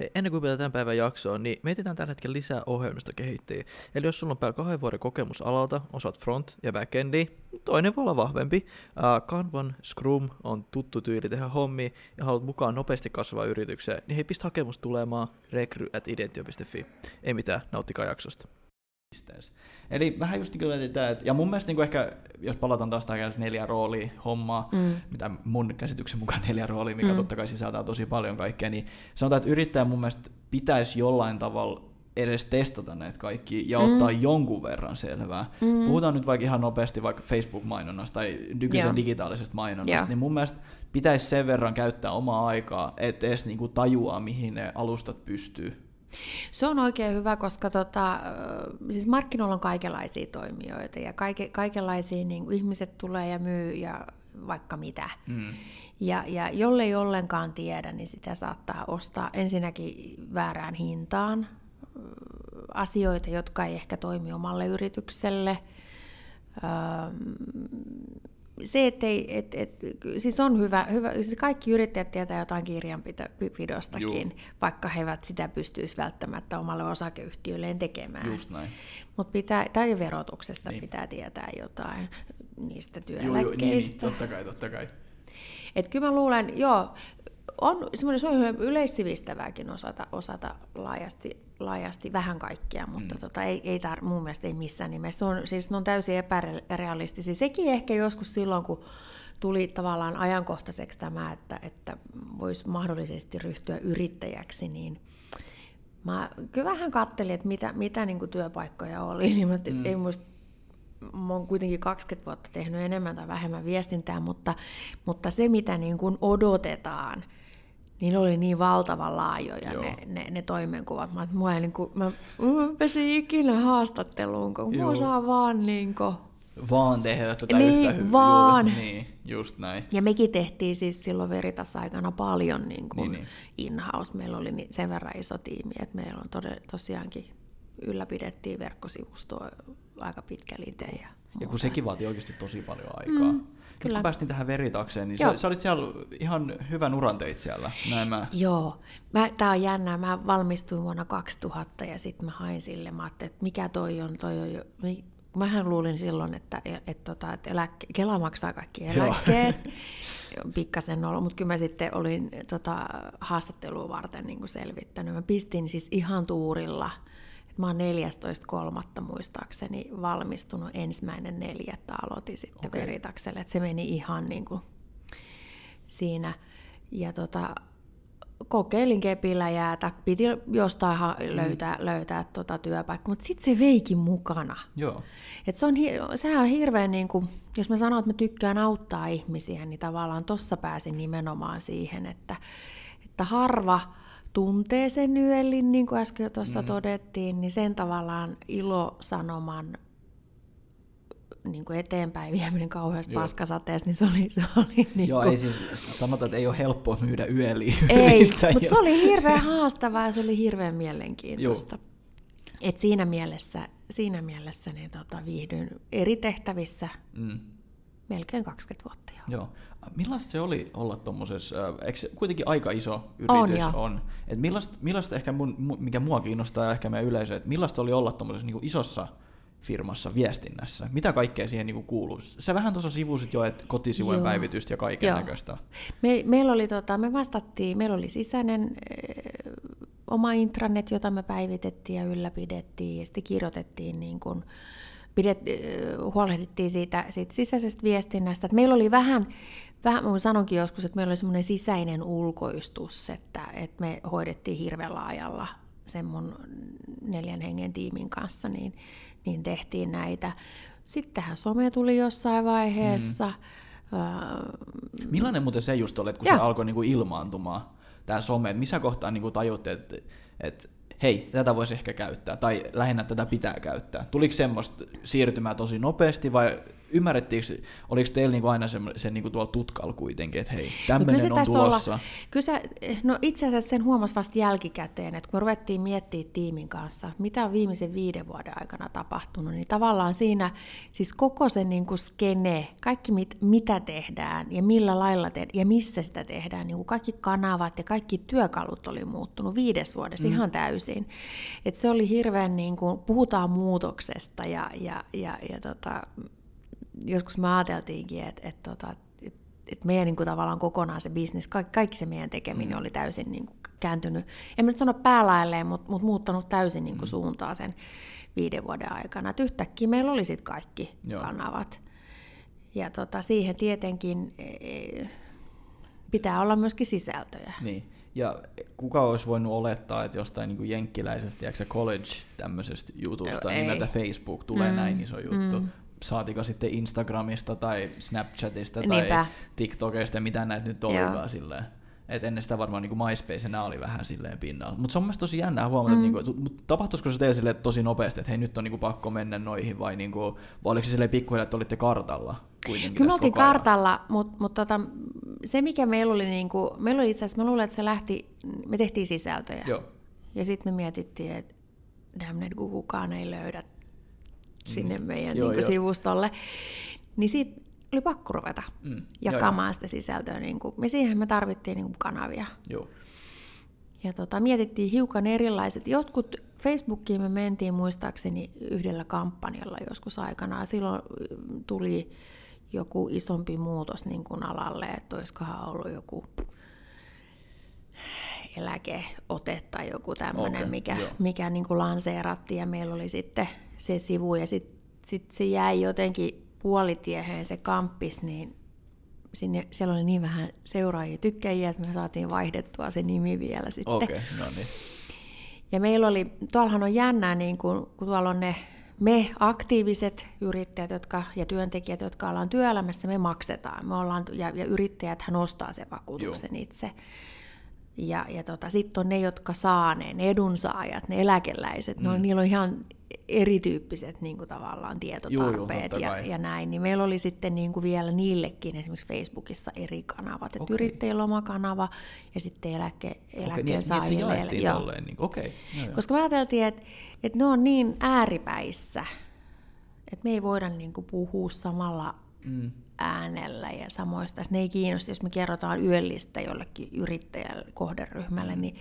Hei, ennen kuin tämän päivän jaksoon, niin mietitään tällä hetkellä lisää ohjelmistokehittäjiä. Eli jos sulla on päällä kahden vuoden kokemus alalta, osaat front- ja backendi, toinen voi olla vahvempi. Uh, Kanban, Scrum on tuttu tyyli tehdä hommia ja haluat mukaan nopeasti kasvaa yritykseen, niin hei, pistä hakemus tulemaan rekry at. Ei mitään, nauttikaa jaksosta pisteessä. Eli vähän just niin että, ja mun mielestä niin ehkä, jos palataan taas tähän neljä roolia hommaa, mm. mitä mun käsityksen mukaan neljä roolia, mikä mm. totta kai sisältää tosi paljon kaikkea, niin sanotaan, että yrittäjä mun mielestä pitäisi jollain tavalla edes testata näitä kaikki ja mm. ottaa jonkun verran selvää. Mm. Puhutaan nyt vaikka ihan nopeasti vaikka Facebook-mainonnasta tai nykyisen yeah. digitaalisesta mainonnasta, yeah. niin mun mielestä pitäisi sen verran käyttää omaa aikaa, että edes niinku tajuaa, mihin ne alustat pystyy. Se on oikein hyvä, koska tota, siis markkinoilla on kaikenlaisia toimijoita ja kaike, kaikenlaisia niin ihmiset tulee ja myy ja vaikka mitä. Mm. Ja, ja jollei ollenkaan tiedä, niin sitä saattaa ostaa ensinnäkin väärään hintaan asioita, jotka ei ehkä toimi omalle yritykselle se, että ei, et, et, siis on hyvä, hyvä, siis kaikki yrittäjät tietää jotain kirjanpidostakin, vaikka he eivät sitä pystyisi välttämättä omalle osakeyhtiölleen tekemään. Just näin. Mut pitää, tai verotuksesta niin. pitää tietää jotain niistä työeläkkeistä. Joo, joo, niin, niin, totta kai, totta kai. Et kyllä mä luulen, joo, on semmoinen se on yleissivistävääkin osata, osata laajasti, laajasti vähän kaikkea, mutta mm. tota, ei, ei tar- mun mielestä ei missään nimessä. Se on, siis ne on täysin epärealistisia. Sekin ehkä joskus silloin, kun tuli tavallaan ajankohtaiseksi tämä, että, että voisi mahdollisesti ryhtyä yrittäjäksi, niin mä kyllä vähän kattelin, että mitä, mitä niin kuin työpaikkoja oli, niin mä, mm. ei muista mä oon kuitenkin 20 vuotta tehnyt enemmän tai vähemmän viestintää, mutta, mutta se mitä niin kuin odotetaan – niin oli niin valtavan laajoja ne, ne, ne toimenkuvat. Mä, mua ei, niin kuin, mä, mä pesin ikinä haastatteluun, kun mä osaan vaan niin kuin, vaan tehdä tätä niin, yhtä hyvää. vaan. Niin, just näin. Ja mekin tehtiin siis silloin Veritas-aikana paljon niin kuin niin, niin. in-house. Meillä oli sen verran iso tiimi, että meillä on tosiaankin ylläpidettiin verkkosivustoa aika pitkälle itse. Ja, ja kun sekin vaatii oikeasti tosi paljon aikaa. Mm. Kyllä. Kun päästin tähän veritakseen, niin sä, sä, olit siellä ihan hyvän uran teit siellä, näin mä. Joo, mä, tää on jännää. Mä valmistuin vuonna 2000 ja sitten mä hain sille, mä että mikä toi on, toi on jo, mähän luulin silloin, että, että, että, tota, että eläkke, Kela maksaa kaikki eläkkeet. Pikkasen ollut, mutta kyllä mä sitten olin tota, haastattelua varten niin selvittänyt. Mä pistin siis ihan tuurilla – Mä oon 14.3. muistaakseni valmistunut ensimmäinen neljättä aloitin sitten okay. veritakselle, että se meni ihan niin kuin siinä. Ja tota, kokeilin kepillä jäätä, piti jostain mm. löytää, löytää tota työpaikka, mutta sitten se veikin mukana. Joo. Et se on, sehän on hirveän, niin kuin, jos mä sanon, että mä tykkään auttaa ihmisiä, niin tavallaan tossa pääsin nimenomaan siihen, että, että harva tuntee sen yöllin, niin kuin äsken jo tuossa mm. todettiin, niin sen tavallaan ilosanoman niin kuin eteenpäin vieminen kauheasti paskasateessa, niin se oli, se oli niin Joo, kuin... ei siis sanota, että ei ole helppoa myydä yöli. Ei, mutta se oli hirveän haastavaa ja se oli hirveän mielenkiintoista. Et siinä mielessä, siinä mielessä niin tota, viihdyin eri tehtävissä mm. Melkein 20 vuotta jo. Joo. Millaista se oli olla tuommoisessa, eikö kuitenkin aika iso yritys on? on. Et millaista, millaista ehkä, mun, mikä mua kiinnostaa ja ehkä meidän yleisö, että millaista oli olla tuommoisessa niin isossa firmassa viestinnässä? Mitä kaikkea siihen niin kuuluu? Se vähän tuossa sivusit jo, että kotisivujen Joo. päivitystä ja kaiken näköistä. Me, meillä oli, tota, me vastattiin, meillä oli sisäinen äh, oma intranet, jota me päivitettiin ja ylläpidettiin ja sitten kirjoitettiin niin kuin, pidet, huolehdittiin siitä, siitä sisäisestä viestinnästä. Et meillä oli vähän, vähän mä sanonkin joskus, että meillä oli semmoinen sisäinen ulkoistus, että, että me hoidettiin hirveän laajalla sen mun neljän hengen tiimin kanssa, niin, niin tehtiin näitä. Sittenhän some tuli jossain vaiheessa. Mm. Millainen muuten se just oli, että kun ja. se alkoi niinku ilmaantumaan, tämä some, missä kohtaa niinku tajutte, että, että hei, tätä voisi ehkä käyttää, tai lähinnä tätä pitää käyttää. Tuliko semmoista siirtymää tosi nopeasti, vai ymmärrettiinkö, oliko teillä niinku aina se, se niinku tuolla tutkalla kuitenkin, että hei, tämmöinen no on tulossa? Olla, kyllä se, no itse asiassa sen huomasi vasta jälkikäteen, että kun me ruvettiin miettimään tiimin kanssa, mitä on viimeisen viiden vuoden aikana tapahtunut, niin tavallaan siinä siis koko se niinku skene, kaikki mit, mitä tehdään ja millä lailla tehdään ja missä sitä tehdään, niin kaikki kanavat ja kaikki työkalut oli muuttunut viides vuodessa mm. ihan täysin. Et se oli hirveän, niin kuin, puhutaan muutoksesta ja, ja, ja, ja tota, joskus me ajateltiinkin, että et, tota, et, et meidän niin kuin, tavallaan kokonaan se bisnes, kaikki, kaikki se meidän tekeminen mm. oli täysin niin kuin, kääntynyt, en mä nyt sano päälailleen, mutta mut muuttanut täysin niin kuin, mm. suuntaa sen viiden vuoden aikana. Et yhtäkkiä meillä oli sitten kaikki Joo. kanavat. Ja tota, siihen tietenkin e, e, pitää olla myöskin sisältöjä. Niin. Ja kuka olisi voinut olettaa, että jostain niin jenkkiläisestä, tiedätkö, college tämmöisestä jutusta Joo, nimeltä Facebook tulee mm. näin iso juttu. Mm saatika sitten Instagramista tai Snapchatista tai Niinpä. TikTokista, mitä näitä nyt olikaan silleen. Et ennen sitä varmaan niin MySpace nämä oli vähän silleen pinnalla. Mutta se on mielestäni tosi jännää huomata, mm. että niinku, tapahtuisiko se teille sille tosi nopeasti, että hei nyt on niinku pakko mennä noihin vai, niinku, vai oliko se silleen pikkuhiljaa, että olitte kartalla? Kyllä me oltiin kartalla, mutta mut tota, se mikä meillä oli, niinku, meillä oli itse asiassa, mä luulen, että se lähti, me tehtiin sisältöjä. Joo. Ja sitten me mietittiin, että damn kun kukaan ei löydä sinne mm. meidän joo, niin kuin, sivustolle. Niin siitä oli pakko ruveta mm. jakamaan joo, sitä sisältöä. Niin kuin, me siihen me tarvittiin niin kuin, kanavia. Joo. Ja tota, mietittiin hiukan erilaiset. Jotkut Facebookiin me mentiin muistaakseni yhdellä kampanjalla joskus aikanaan. Silloin tuli joku isompi muutos niin kuin alalle, että olisikohan ollut joku eläkeote tai joku tämmöinen, okay, mikä, mikä niin kuin lanseerattiin ja meillä oli sitten se sivu ja sitten sit se jäi jotenkin puolitieheen se kamppis, niin sinne, siellä oli niin vähän seuraajia tykkäjiä, että me saatiin vaihdettua se nimi vielä sitten. Okay, no niin. Ja meillä oli, tuollahan on jännää, niin kun, kun tuolla on ne me aktiiviset yrittäjät jotka, ja työntekijät, jotka ollaan työelämässä, me maksetaan. Me ollaan, ja, ja yrittäjät hän ostaa sen vakuutuksen Joo. itse. Ja, ja tota, sitten on ne, jotka saa ne, ne edunsaajat, ne eläkeläiset, mm. no, niillä on ihan erityyppiset niin kuin tavallaan tietotarpeet joo, joo, ja, ja näin, niin meillä oli sitten niin kuin vielä niillekin esimerkiksi Facebookissa eri kanavat, että okay. yrittäjillä oma kanava ja sitten eläke, eläkkeen okay, niin, niin. Tolleen, niin, okay. Koska me ajateltiin, että, että ne on niin ääripäissä, että me ei voida niin kuin puhua samalla mm. Äänellä ja samoista. Ne ei kiinnosta, jos me kerrotaan yöllistä jollekin yrittäjälle, kohderyhmälle, mm. niin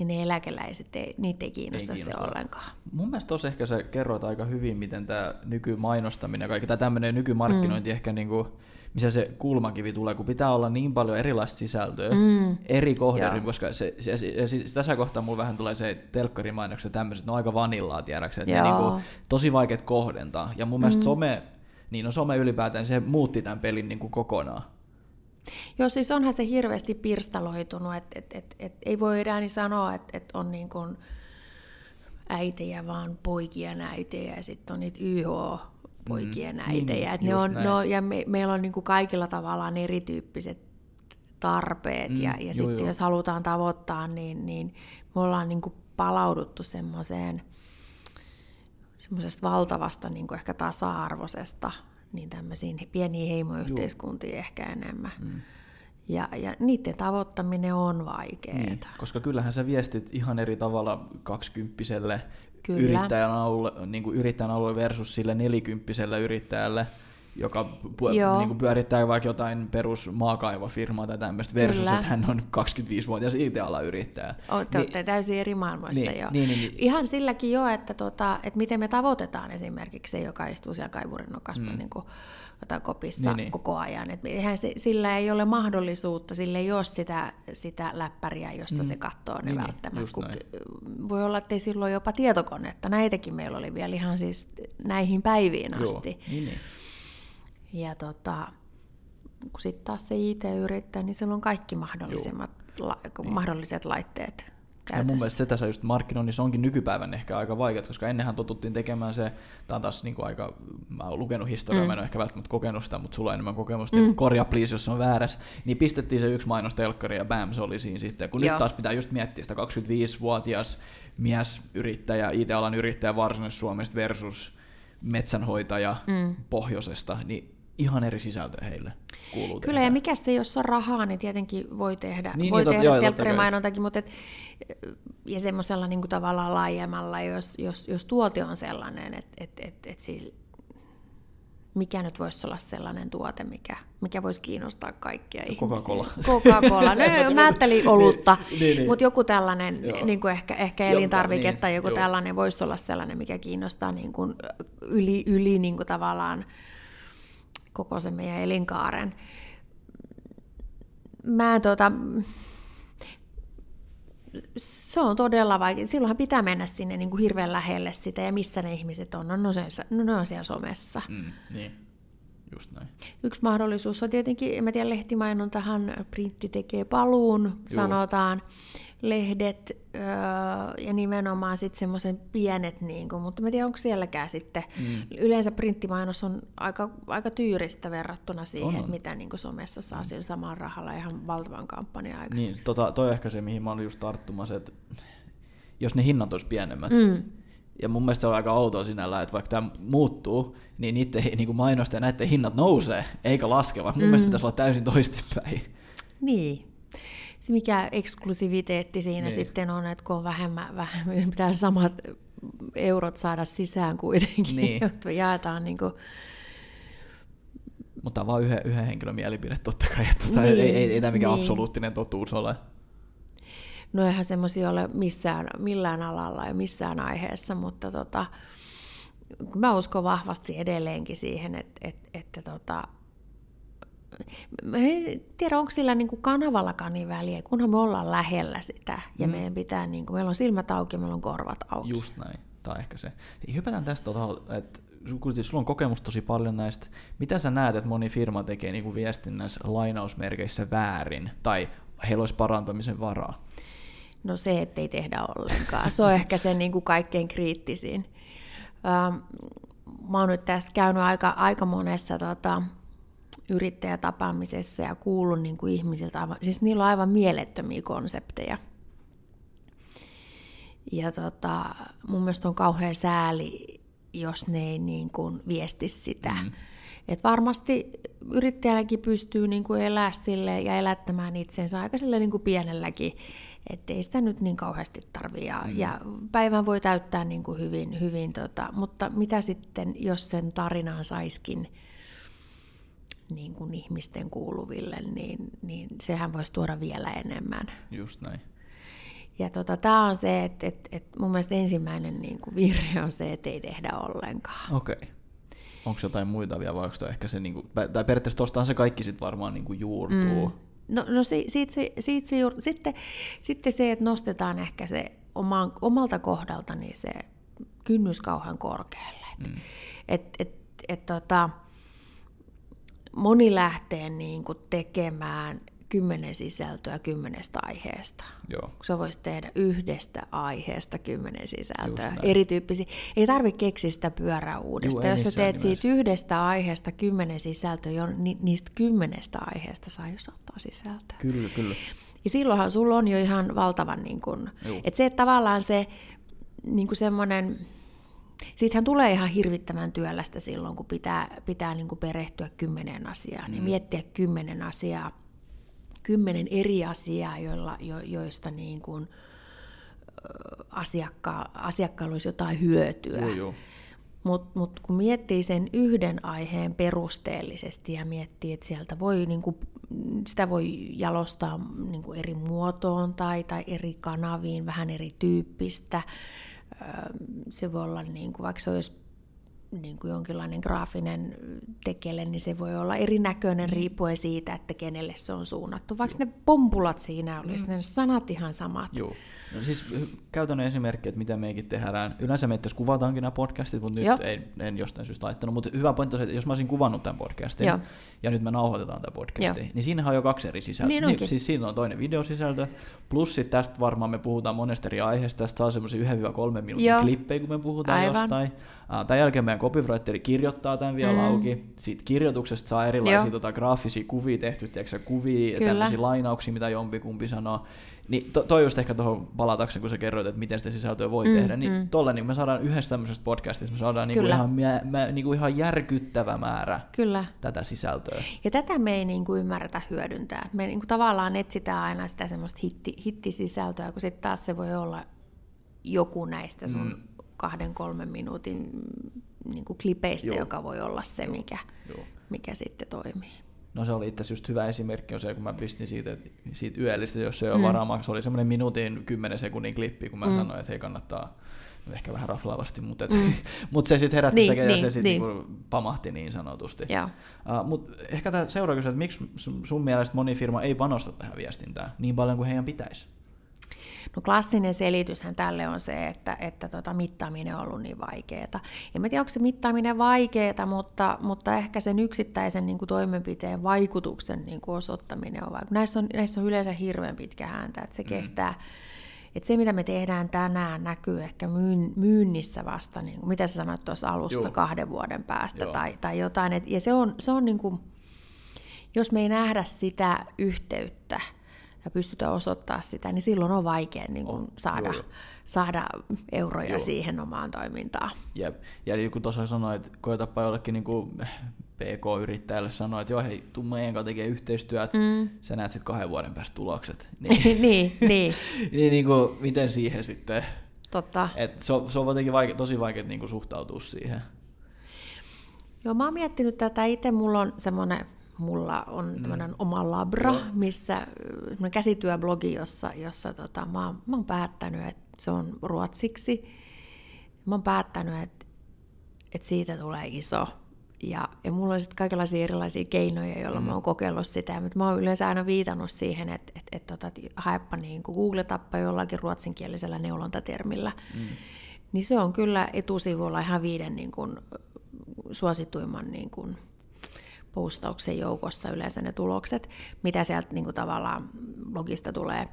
niin ne eläkeläiset, ei, niitä ei kiinnosta, ei kiinnosta. se ollenkaan. Mun mielestä tuossa ehkä sä kerroit aika hyvin, miten tämä nykymainostaminen ja kaikki tämä tämmöinen nykymarkkinointi mm. ehkä niinku, missä se kulmakivi tulee, kun pitää olla niin paljon erilaista sisältöä mm. eri kohderyhmiä, koska se, se, se, se, tässä kohtaa mulla vähän tulee se telkkarimainokset ja tämmöiset, ne on aika vanillaa tiedäksä, että ne niinku, tosi vaikeat kohdentaa. Ja mun mielestä mm. some, niin no some ylipäätään, se muutti tämän pelin niinku kokonaan. Joo, siis onhan se hirveästi pirstaloitunut, että et, et, et, ei voi enää niin sanoa, että et on niin kuin äitejä, vaan poikien äitejä ja sitten on niitä YH-poikien mm, äitejä. Niin, ne on, no, ja me, meillä on niin kuin kaikilla tavallaan erityyppiset tarpeet mm, ja, ja sitten jos halutaan tavoittaa, niin, niin me ollaan niin kuin palauduttu semmoiseen semmoisesta valtavasta niin kuin ehkä tasa-arvoisesta niin tämmöisiin pieniin heimoyhteiskuntiin Juu. ehkä enemmän. Mm. Ja, ja niiden tavoittaminen on vaikeaa. Niin, koska kyllähän sä viestit ihan eri tavalla kaksikymppiselle yrittäjän alueelle, niin kuin yrittäjän alueelle versus sille nelikymppiselle yrittäjälle joka pu- niin kuin pyörittää vaikka jotain perus maakaivofirmaa tai tämmöistä, versus Kyllä. että hän on 25-vuotias IT-alayrittäjä. Olette niin, täysin eri maailmoista niin, jo. Niin, niin, niin. Ihan silläkin jo, että, tota, että miten me tavoitetaan esimerkiksi se, joka istuu siellä kaivurin nokassa mm. niin kuin, jotain kopissa niin, niin. koko ajan. Et eihän se, sillä ei ole mahdollisuutta, sillä ei ole sitä, sitä läppäriä, josta mm. se katsoo ne niin, niin välttämättä. Kun, voi olla, että ei silloin jopa tietokonetta. Näitäkin meillä oli vielä ihan siis näihin päiviin asti. Joo, niin, niin. Ja tota, kun sitten taas se IT-yrittäjä, niin sillä on kaikki mahdollisimmat, la, niin. mahdolliset laitteet käytössä. Ja mun mielestä se tässä just markkinoinnissa onkin nykypäivän ehkä aika vaikeaa, koska ennenhän totuttiin tekemään se, tämä on taas niin kuin aika, mä oon lukenut historiaa, mm. mä en ole ehkä välttämättä kokenut sitä, mutta sulla on enemmän kokemusta, mm. niin korjaa please, jos on väärässä, niin pistettiin se yksi mainos telkkari ja bam, se oli siinä sitten. Kun Joo. nyt taas pitää just miettiä sitä 25-vuotias mies, yrittäjä, IT-alan yrittäjä Varsinais-Suomesta versus metsänhoitaja mm. pohjoisesta, niin ihan eri sisältö heille kuuluu Kyllä, tehdä. ja mikä se, jos on rahaa, niin tietenkin voi tehdä, Niin, voi niin, tehdä joo, telkkarimainontakin, mutta et, ja semmoisella niin kuin tavallaan laajemmalla, jos, jos, jos tuote on sellainen, että et, et, et sillä, mikä nyt voisi olla sellainen tuote, mikä, mikä voisi kiinnostaa kaikkia Coca-Cola. ihmisiä. Coca-Cola. No, mä ajattelin olutta, Niin, niin. mutta joku tällainen Joo. niin kuin ehkä, ehkä elintarvike niin, tai joku joo. tällainen voisi olla sellainen, mikä kiinnostaa niin kuin yli, yli niin kuin tavallaan koko sen meidän elinkaaren. Mä tota, se on todella vaikea. Silloinhan pitää mennä sinne niin kuin hirveän lähelle sitä, ja missä ne ihmiset on. No, no, se, no ne on siellä somessa. Mm, niin, just näin. Yksi mahdollisuus on tietenkin, en mä tiedä, lehtimainontahan, printti tekee paluun, sanotaan, lehdet öö, ja nimenomaan sitten semmoisen pienet, niin kuin, mutta mä tiedän, onko sielläkään sitten. Mm. Yleensä printtimainos on aika, aika tyyristä verrattuna siihen, On, on, mitä niin kuin somessa saa sillä samalla rahalla ihan valtavan kampanjan aikaiseksi. Niin, tota, toi on ehkä se, mihin mä olin just tarttumassa, että jos ne hinnat olisi pienemmät, mm. ja mun mielestä se on aika outoa sinällä, että vaikka tämä muuttuu, niin niiden niin mainosten ja näiden hinnat nousee, eikä laske, vaan mun mm. mielestä pitäisi olla täysin toistepäin. Niin. Se mikä eksklusiviteetti siinä Niin. niin. sitten on, että kun on vähemmän, vähemmän pitää samat eurot saada sisään kuitenkin, Niin. jotta jaetaan niin kuin, Mutta tämä on vaan yhden, yhden henkilön mielipide totta kai, että tota, Niin, ei, ei, ei tämä mikään niin. absoluuttinen totuus ole. no eihän semmoisia ole missään, millään alalla ja missään aiheessa, mutta tota, mä uskon vahvasti edelleenkin siihen, että, että, että tota, en tiedä, onko sillä niin kuin kanavallakaan niin väliä, kunhan me ollaan lähellä sitä ja mm. meidän pitää, niin kuin, meillä on silmät auki ja meillä on korvat auki. Just näin, tai ehkä se. Hypätään tästä, tota, että kuitenkin sulla on kokemusta tosi paljon näistä. Mitä sä näet, että moni firma tekee niin kuin viestinnässä lainausmerkeissä väärin, tai heillä olisi parantamisen varaa? No se, ettei tehdä ollenkaan. Se on ehkä se niin kuin kaikkein kriittisin. Ähm, mä oon nyt tässä käynyt aika, aika monessa tota, yrittäjätapaamisessa ja kuullut niin kuin ihmisiltä, aivan, siis niillä on aivan mielettömiä konsepteja. Ja tota, mun mielestä on kauhean sääli, jos ne ei niin kuin viesti sitä. Mm. Et varmasti yrittäjänäkin pystyy niin kuin elää sille ja elättämään itsensä aika sille niin kuin pienelläkin, ettei sitä nyt niin kauheasti tarvitse. Ja, mm. ja päivän voi täyttää niin kuin hyvin, hyvin tota, mutta mitä sitten, jos sen tarinan saiskin niin kuin ihmisten kuuluville, niin, niin sehän voisi tuoda vielä enemmän. Just näin. Ja tota, tämä on se, että et, et mun mielestä ensimmäinen niin kuin virhe on se, että ei tehdä ollenkaan. Okei. Okay. Onko jotain muita vielä, vai onko ehkä se, niin kuin, tai periaatteessa tostahan se kaikki sitten varmaan niin kuin juurtuu. Mm. No, no si, siitä, se, siitä se juur... sitten, sitten se, että nostetaan ehkä se oman, omalta kohdalta niin se kynnys kauhean korkealle. Mm. Et, et, et, tota, moni lähtee niin kuin tekemään kymmenen sisältöä kymmenestä aiheesta. Joo. Sä voisit tehdä yhdestä aiheesta kymmenen sisältöä, erityyppisiä. Ei tarvitse keksiä sitä pyörää uudestaan. Jos sä teet nimessä. siitä yhdestä aiheesta kymmenen sisältöä, jo, ni, niistä kymmenestä aiheesta saa jo sata sisältöä. Kyllä, kyllä. Ja silloinhan sulla on jo ihan valtavan, niin kun, että se, että tavallaan se niin kuin semmoinen, siitähän tulee ihan hirvittävän työlästä silloin, kun pitää, pitää niin kuin perehtyä kymmeneen asiaan, mm. niin miettiä kymmenen asiaa, kymmenen eri asiaa, joilla, jo, joista niin kuin, asiakka, asiakkaalla olisi jotain hyötyä. Joo, joo. Mutta mut kun miettii sen yhden aiheen perusteellisesti ja miettii, että sieltä voi, niinku, sitä voi jalostaa niinku eri muotoon tai, tai eri kanaviin, vähän erityyppistä. Se voi olla, niinku, vaikka se olisi niin kuin jonkinlainen graafinen tekele, niin se voi olla erinäköinen riippuen siitä, että kenelle se on suunnattu. Vaikka ne pompulat siinä olisi, mm. ne sanat ihan samat. Joo. No siis käytännön esimerkki, että mitä meikin tehdään. Yleensä me itse asiassa kuvataankin nämä podcastit, mutta Joo. nyt ei, en jostain syystä laittanut. Mutta hyvä pointti on se, että jos mä olisin kuvannut tämän podcastin, Joo. ja nyt me nauhoitetaan tämä podcasti, Joo. niin siinähän on jo kaksi eri sisältöä. Niin onkin. siis siinä on toinen videosisältö, plus sit tästä varmaan me puhutaan monesta eri aiheesta, tästä saa semmoisia 1-3 minuutin Joo. klippejä, kun me puhutaan Aivan. jostain. Tämän jälkeen meidän copywriteri kirjoittaa tämän vielä mm. auki. Siitä kirjoituksesta saa erilaisia tota, graafisia kuvia tehty, tiedätkö, kuvia, Kyllä. tämmöisiä lainauksia, mitä jompikumpi sanoo. Niin to, toi just ehkä tuohon palatakseni, kun sä kerroit, että miten sitä sisältöä voi mm, tehdä, niin mm. tolle niin me saadaan yhdessä tämmöisestä podcastista, me saadaan niinku ihan, mä, mä, niinku ihan järkyttävä määrä Kyllä. tätä sisältöä. Ja tätä me ei niinku ymmärretä hyödyntää. Me niinku tavallaan etsitään aina sitä semmoista hitti, hittisisältöä, kun sitten taas se voi olla joku näistä sun mm. Kahden, kolmen minuutin niin kuin klipeistä, Joo. joka voi olla se, Joo. Mikä, Joo. mikä sitten toimii. No se oli itse asiassa just hyvä esimerkki, on se, kun mä pistin siitä, siitä yöllistä, jos se on mm. varaa, se oli semmoinen minuutin kymmenen sekunnin klippi, kun mä mm. sanoin, että hei kannattaa, no ehkä vähän raflaavasti, mutta, et, mm. mut se sitten herätti niin, sitä, niin, ja se sitten niin. niinku pamahti niin sanotusti. Uh, mutta ehkä tämä seuraava kysymys, että miksi sun mielestä moni firma ei panosta tähän viestintään niin paljon kuin heidän pitäisi? No klassinen selityshän tälle on se, että, että tota, mittaaminen on ollut niin vaikeaa. En tiedä, onko se mittaaminen vaikeaa, mutta, mutta ehkä sen yksittäisen niin kuin, toimenpiteen vaikutuksen niin kuin, osoittaminen on vaikeaa. Näissä on, näissä on yleensä hirveän pitkä häntä, että se mm. kestää että se, mitä me tehdään tänään, näkyy ehkä myyn, myynnissä vasta, niin kuin, mitä sä sanoit tuossa alussa, Joo. kahden vuoden päästä tai, tai jotain. Et, ja se on, se on niin kuin, jos me ei nähdä sitä yhteyttä, ja pystytään osoittaa sitä, niin silloin on vaikea niin kuin on, saada, joo. saada euroja joo. siihen omaan toimintaan. Jep. Ja niin kuin tuossa sanoit, että koetapa jollekin niin kuin PK-yrittäjälle sanoa, että joo hei, tuu meidän kanssa tekee yhteistyöt, mm. sä näet sitten kahden vuoden päästä tulokset. Niin, niin, niin. niin, niin kuin, miten siihen sitten? Totta. Et se, on, se on jotenkin vaike, tosi vaikea niin kuin suhtautua siihen. Joo, mä oon miettinyt tätä itse, mulla on semmoinen mulla on mm. tämmöinen oma labra, Joo. missä käsityöblogi, jossa, jossa tota, mä, oon, mä oon päättänyt, että se on ruotsiksi. Mä oon päättänyt, että, että siitä tulee iso. Ja, ja mulla on sitten kaikenlaisia erilaisia keinoja, joilla mm. mä oon kokeillut sitä, mutta mä oon yleensä aina viitannut siihen, että, että, että, että, että haepa niin googletappa jollakin ruotsinkielisellä neulontatermillä. Mm. Niin se on kyllä etusivulla ihan viiden niin kuin, suosituimman niin kuin, postauksen joukossa yleensä ne tulokset, mitä sieltä niin kuin tavallaan blogista tulee.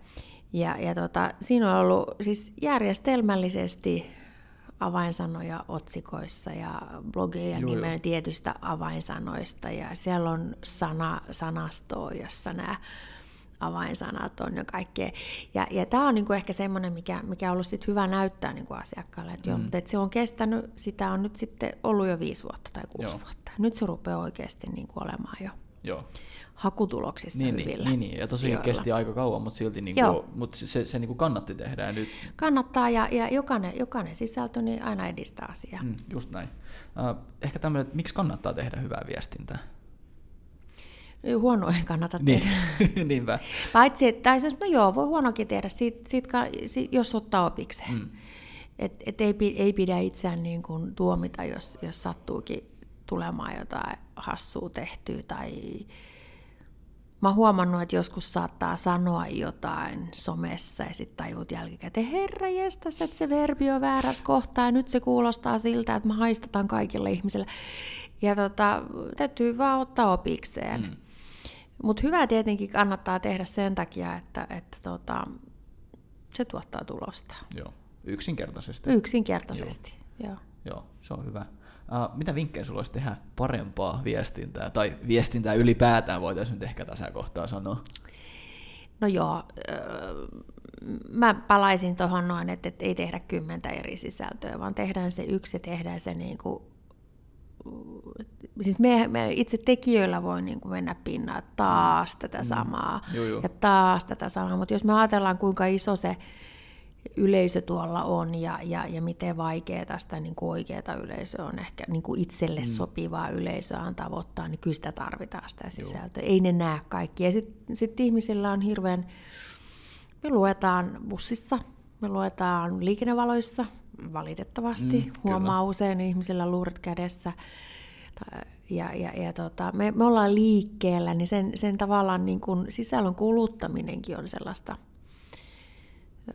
Ja, ja tota, siinä on ollut siis järjestelmällisesti avainsanoja otsikoissa ja blogeja nimen tietystä avainsanoista ja siellä on sana, sanastoa, jossa nämä avainsanat on ja kaikkea. Ja, ja tämä on niinku ehkä semmoinen, mikä, mikä on ollut sit hyvä näyttää niinku asiakkaalle, että, mm. että se on kestänyt, sitä on nyt sitten ollut jo viisi vuotta tai kuusi Joo. vuotta. Nyt se rupeaa oikeasti niinku olemaan jo. Joo hakutuloksissa niin, niin, hyvillä. Niin, niin, ja tosiaan kesti aika kauan, mutta silti niin kuin, mutta se, se niin kuin kannatti tehdä. Ja nyt... Kannattaa, ja, ja jokainen, jokainen sisältö niin aina edistää asiaa. Mm, just näin. Uh, ehkä tämmöinen, että miksi kannattaa tehdä hyvää viestintää? Huono ei kannata niin. tehdä. Niinpä. Paitsi, tai siis, no joo, voi huonokin tehdä, siitä, siitä, jos ottaa opikseen. Mm. Et, et ei, ei pidä itseään niin kuin tuomita, jos, jos sattuukin tulemaan jotain hassua tehtyä tai Mä oon huomannut, että joskus saattaa sanoa jotain somessa ja sitten tajuut jälkikäteen, herra jestas, että se verbi on väärässä kohtaa ja nyt se kuulostaa siltä, että mä haistetaan kaikille ihmisille. Ja tota, täytyy vaan ottaa opikseen. Mm. Mutta hyvää tietenkin kannattaa tehdä sen takia, että, että tota, se tuottaa tulosta. Joo, yksinkertaisesti. Yksinkertaisesti, joo. Joo, joo se on hyvä. Uh, mitä vinkkejä sulla olisi tehdä parempaa viestintää, tai viestintää ylipäätään voitaisiin nyt ehkä tässä kohtaa sanoa? No joo, mä palaisin tuohon noin, että, että ei tehdä kymmentä eri sisältöä, vaan tehdään se yksi ja tehdään se niin kuin siis me, me itse tekijöillä voi niin kuin mennä pinnaan taas mm. tätä samaa mm. joo, joo. ja taas tätä samaa, mutta jos me ajatellaan kuinka iso se yleisö tuolla on ja, ja, ja miten vaikea tästä niin kuin oikeaa yleisöä on ehkä niin kuin itselle mm. sopivaa yleisöä on tavoittaa, niin kyllä sitä tarvitaan sitä sisältöä. Joo. Ei ne näe kaikki. Ja sitten sit ihmisillä on hirveän, me luetaan bussissa, me luetaan liikennevaloissa, valitettavasti. Mm, Huomaa kyllä. usein ihmisillä luuret kädessä. Ja, ja, ja tota, me, me ollaan liikkeellä, niin sen, sen tavallaan niin kuin sisällön kuluttaminenkin on sellaista,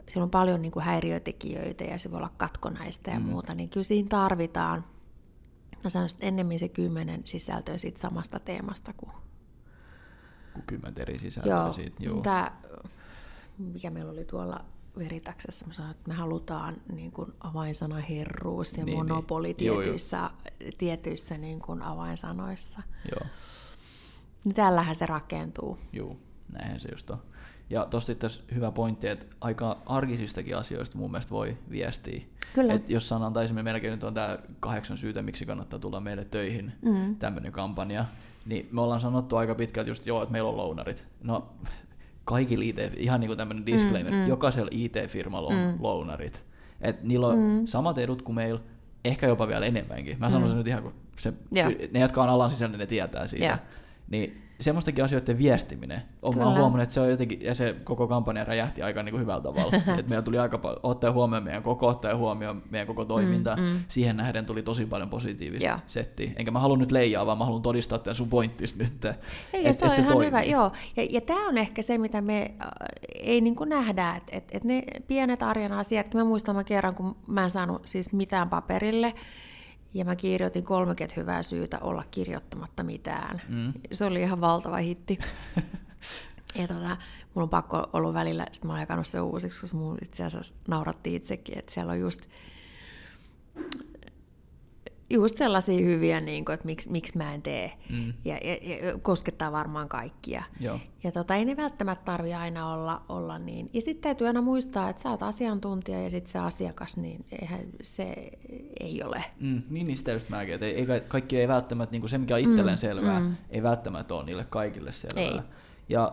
siellä on paljon niin kuin häiriötekijöitä ja se voi olla katkonaista ja mm. muuta, niin kyllä siinä tarvitaan, mä sanoisin, että ennemmin se kymmenen sisältöä siitä samasta teemasta kuin... Kuin kymmentä eri sisältöä joo, siitä, joo. Tämä, mikä meillä oli tuolla Veritaksessa mä sanoin, että me halutaan niin kuin avainsana herruus ja Niin, niin, niin. monopoli Joo, joo. tietyissä, tietyissä niin kuin avainsanoissa. Joo. Niin tällähän se rakentuu. Juu, näinhän se just on. Ja tosta itse asiassa hyvä pointti, että aika arkisistakin asioista mun mielestä voi viestiä. Kyllä. Et jos sanan, tai esimerkiksi meilläkin nyt on tämä kahdeksan syytä, miksi kannattaa tulla meille töihin, Mm. tämmöinen kampanja, niin me ollaan sanottu aika pitkälti just joo, että meillä on lounarit. No kaikilla IT, ihan niin kuin tämmöinen disclaimer, Mm, mm. jokaisella IT-firmalla on Mm. lounarit. Et niillä on Mm. samat edut kuin meillä, ehkä jopa vielä enemmänkin. Mä sanon Mm. sen nyt ihan, kun se, Joo. ne, jotka on alan sisällä, ne tietää siitä. Joo. Niin semmoistakin asioiden viestiminen. On, mä huomannut, että se on jotenkin, ja se koko kampanja räjähti aika niin kuin hyvällä tavalla. että meillä tuli aika paljon, ottaa huomioon meidän koko, ottaa huomioon meidän koko toiminta. Mm, mm. Siihen nähden tuli tosi paljon positiivista Joo. settiä. Enkä mä halua nyt leijaa, vaan mä haluan todistaa tämän sun pointtis nyt. että- Ei, et- se on et ihan toimii. hyvä, joo. Ja, ja tämä on ehkä se, mitä me äh, ei niin kuin nähdä, että et, et ne pienet arjen asiat, mä muistan mä kerran, kun mä en saanut siis mitään paperille, ja mä kirjoitin 30 hyvää syytä olla kirjoittamatta mitään. Mm. Se oli ihan valtava hitti. ja tota, mulla on pakko ollut välillä, sitten mä oon jakanut se uusiksi, koska mun itse asiassa nauratti itsekin, että siellä on just just sellaisia hyviä, niin kuin, että miksi, miksi mä en tee. Mm. Ja, ja, ja koskettaa varmaan kaikkia. Joo. Ja tota, ei ne välttämättä tarvi aina olla, olla niin. Ja sitten täytyy aina muistaa, että sä oot asiantuntija ja sitten se asiakas, niin eihän se ei ole. Mm, niin, niin sitä just mäkin, että ei, ei, ka- kaikki ei välttämättä, niin kuin se mikä on itselleen Mm, selvää, mm. ei välttämättä ole niille kaikille selvää. Ei. Ja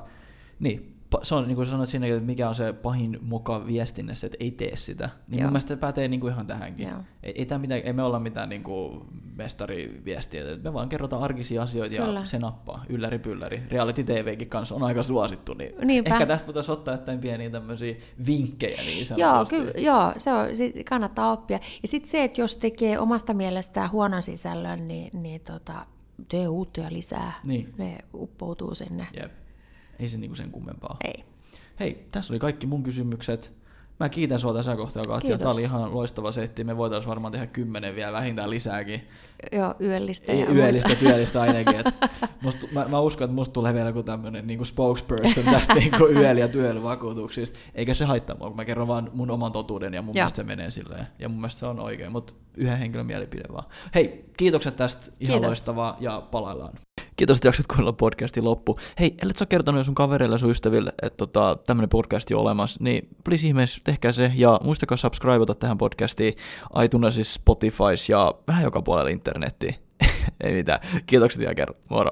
niin, se on niin kuin sanoit siinäkin, että mikä on se pahin moka viestinnässä, että ei tee sitä. Niin Joo. mun mielestä se pätee niin kuin ihan tähänkin. Joo. Ei, ei, tää mitään, ei me olla mitään niin kuin mestariviestiä, että me vaan kerrotaan arkisia asioita ja Kyllä. se nappaa, ylläri pylläri. Reality TVkin kanssa on aika suosittu, niin Niinpä. ehkä tästä voitaisiin ottaa jotain pieniä tämmöisiä vinkkejä niin Joo, kyllä, joo, se on, sit kannattaa oppia. Ja sitten se, että jos tekee omasta mielestään huonon sisällön, niin, niin tota, tee uutta ja lisää. Niin. Ne uppoutuu sinne. Jep. Ei se niinku sen kummempaa. Ei. Hei, tässä oli kaikki mun kysymykset. Mä kiitän sua tässä kohtaa, Katja. Tämä oli ihan loistava setti. Me voitaisiin varmaan tehdä kymmenen vielä, vähintään lisääkin. Joo, yöllistä. Ei, ja yöllistä, työllistä ainakin. Et musta, mä, mä, uskon, että musta tulee vielä joku tämmönen niin spokesperson tästä niin yöl- ja työllä-vakuutuksista. Eikä se haittaa mua, kun mä kerron vaan mun oman totuuden ja mun Joo. mielestä se menee silleen. Ja mun mielestä se on oikein, mutta yhden henkilön mielipide vaan. Hei, kiitokset tästä. Ihan Kiitos. loistavaa ja palaillaan. Kiitos, että jaksat kuunnella podcastin loppu. Hei, ellet sä kertonut jo sun kavereille ja sun ystäville, että tota, tämmönen podcast on olemassa, niin please ihmeessä tehkää se ja muistakaa subscribeata tähän podcastiin iTunesissa, Spotifys ja vähän joka puolella internettiin. Ei mitään. Kiitokset vielä kerran. Moro.